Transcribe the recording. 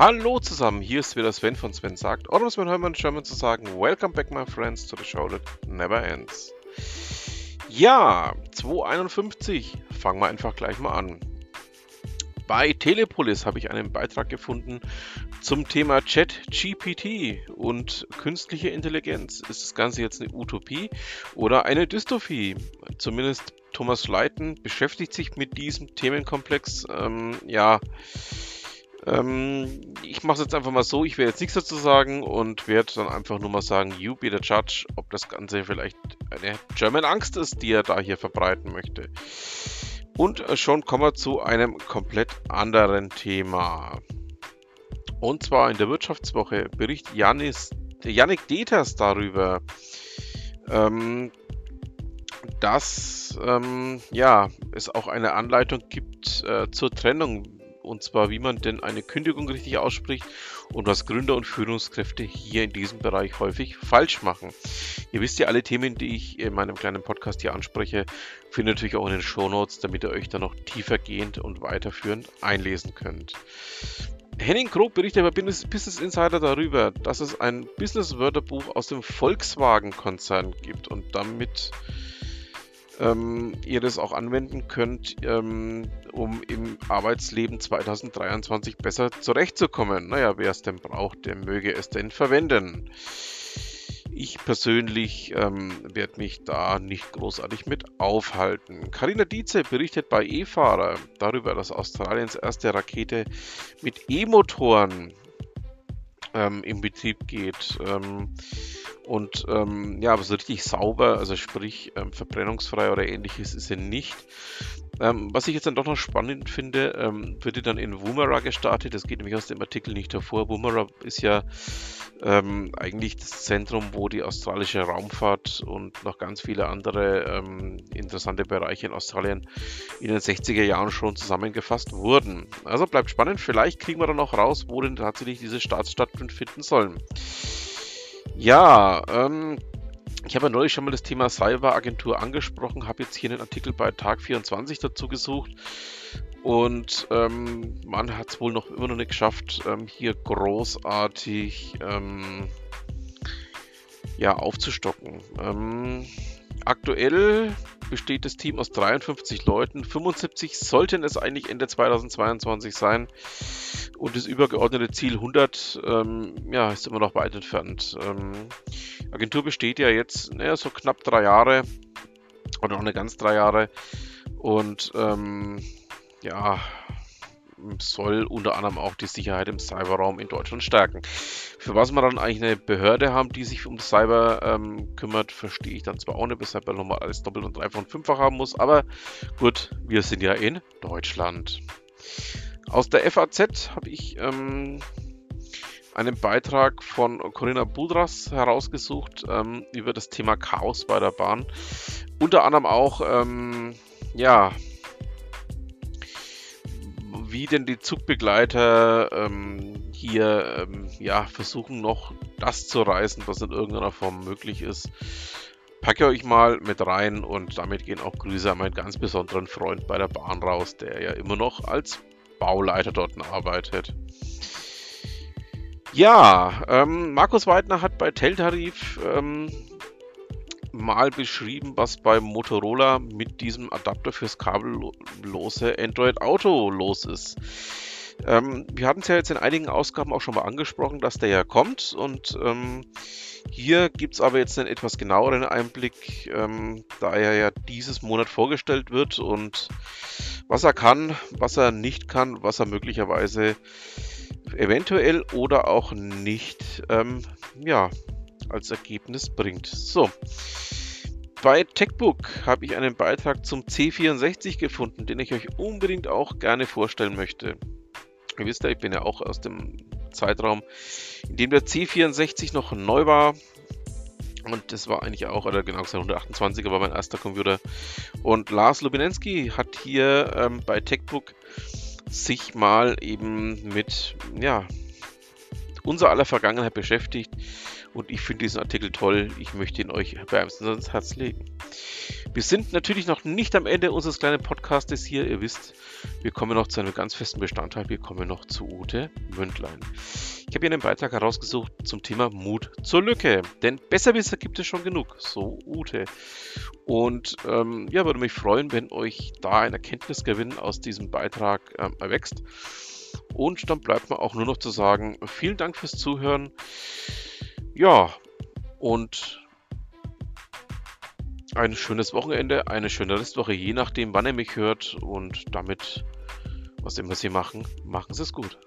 Hallo zusammen, hier ist wieder Sven von Sven sagt, oder was man Hermann German zu sagen, Welcome back my friends to the show that never ends. Ja, 251, fangen wir einfach gleich mal an. Bei Telepolis habe ich einen Beitrag gefunden zum Thema Chat-GPT und künstliche Intelligenz. Ist das Ganze jetzt eine Utopie oder eine Dystopie? Zumindest Thomas Leiten beschäftigt sich mit diesem Themenkomplex. Ähm, ja, ähm, ich mache es jetzt einfach mal so, ich werde jetzt nichts dazu sagen und werde dann einfach nur mal sagen, you be the judge, ob das Ganze vielleicht eine German Angst ist, die er da hier verbreiten möchte. Und äh, schon kommen wir zu einem komplett anderen Thema. Und zwar in der Wirtschaftswoche berichtet Janis, Yannick Deters darüber, ähm, dass ähm, ja, es auch eine Anleitung gibt äh, zur Trennung und zwar wie man denn eine Kündigung richtig ausspricht und was Gründer und Führungskräfte hier in diesem Bereich häufig falsch machen. Ihr wisst ja, alle Themen, die ich in meinem kleinen Podcast hier anspreche, findet ihr natürlich auch in den Show Notes, damit ihr euch da noch tiefergehend und weiterführend einlesen könnt. Henning Grob berichtet bei Business Insider darüber, dass es ein Business-Wörterbuch aus dem Volkswagen-Konzern gibt und damit ähm, ihr das auch anwenden könnt, ähm, um im Arbeitsleben 2023 besser zurechtzukommen. Naja, wer es denn braucht, der möge es denn verwenden. Ich persönlich ähm, werde mich da nicht großartig mit aufhalten. Karina Dietze berichtet bei E-Fahrer darüber, dass Australiens erste Rakete mit E-Motoren ähm, in Betrieb geht. Ähm, und ähm, ja, aber so richtig sauber, also sprich ähm, verbrennungsfrei oder ähnliches ist er nicht. Ähm, was ich jetzt dann doch noch spannend finde, ähm, wird dann in Woomera gestartet. Das geht nämlich aus dem Artikel nicht hervor. Woomera ist ja ähm, eigentlich das Zentrum, wo die australische Raumfahrt und noch ganz viele andere ähm, interessante Bereiche in Australien in den 60er Jahren schon zusammengefasst wurden. Also bleibt spannend. Vielleicht kriegen wir dann auch raus, wo denn tatsächlich diese Starts stattfinden sollen. Ja, ähm, ich habe ja neulich schon mal das Thema Cyberagentur angesprochen, habe jetzt hier einen Artikel bei Tag 24 dazu gesucht und ähm, man hat es wohl noch immer noch nicht geschafft, ähm, hier großartig ähm, ja, aufzustocken. Ähm, aktuell besteht das Team aus 53 Leuten, 75 sollten es eigentlich Ende 2022 sein. Und das übergeordnete Ziel 100 ähm, ja, ist immer noch weit entfernt. Ähm, Agentur besteht ja jetzt naja, so knapp drei Jahre oder noch eine ganz drei Jahre. Und ja, soll unter anderem auch die Sicherheit im Cyberraum in Deutschland stärken. Für was wir dann eigentlich eine Behörde haben, die sich um Cyber ähm, kümmert, verstehe ich dann zwar auch nicht, weshalb man nochmal alles doppelt und dreifach und fünffach haben muss, aber gut, wir sind ja in Deutschland. Aus der FAZ habe ich ähm, einen Beitrag von Corinna Budras herausgesucht ähm, über das Thema Chaos bei der Bahn. Unter anderem auch, ähm, ja, wie denn die Zugbegleiter ähm, hier ähm, ja, versuchen noch das zu reißen, was in irgendeiner Form möglich ist. Packe euch mal mit rein und damit gehen auch Grüße an meinen ganz besonderen Freund bei der Bahn raus, der ja immer noch als Bauleiter dort arbeitet. Ja, ähm, Markus Weidner hat bei Teltarif ähm, mal beschrieben, was bei Motorola mit diesem Adapter fürs kabellose Android Auto los ist. Ähm, wir hatten es ja jetzt in einigen Ausgaben auch schon mal angesprochen, dass der ja kommt und ähm, hier gibt es aber jetzt einen etwas genaueren Einblick, ähm, da er ja dieses Monat vorgestellt wird und was er kann, was er nicht kann, was er möglicherweise eventuell oder auch nicht ähm, ja, als Ergebnis bringt. So. Bei TechBook habe ich einen Beitrag zum C64 gefunden, den ich euch unbedingt auch gerne vorstellen möchte. Ihr wisst ja, ich bin ja auch aus dem Zeitraum, in dem der C64 noch neu war. Und das war eigentlich auch, oder genau gesagt 128er war mein erster Computer. Und Lars Lubinensky hat hier ähm, bei TechBook sich mal eben mit, ja, unser aller Vergangenheit beschäftigt und ich finde diesen Artikel toll. Ich möchte ihn euch wärmstens ans Herz legen. Wir sind natürlich noch nicht am Ende unseres kleinen Podcastes hier. Ihr wisst, wir kommen noch zu einem ganz festen Bestandteil. Wir kommen noch zu Ute Mündlein. Ich habe hier einen Beitrag herausgesucht zum Thema Mut zur Lücke. Denn Besserwisser gibt es schon genug. So Ute. Und ähm, ja, würde mich freuen, wenn euch da ein Erkenntnisgewinn aus diesem Beitrag ähm, erwächst. Und dann bleibt mir auch nur noch zu sagen, vielen Dank fürs Zuhören. Ja, und ein schönes Wochenende, eine schöne Restwoche, je nachdem, wann ihr mich hört. Und damit, was immer Sie machen, machen Sie es gut.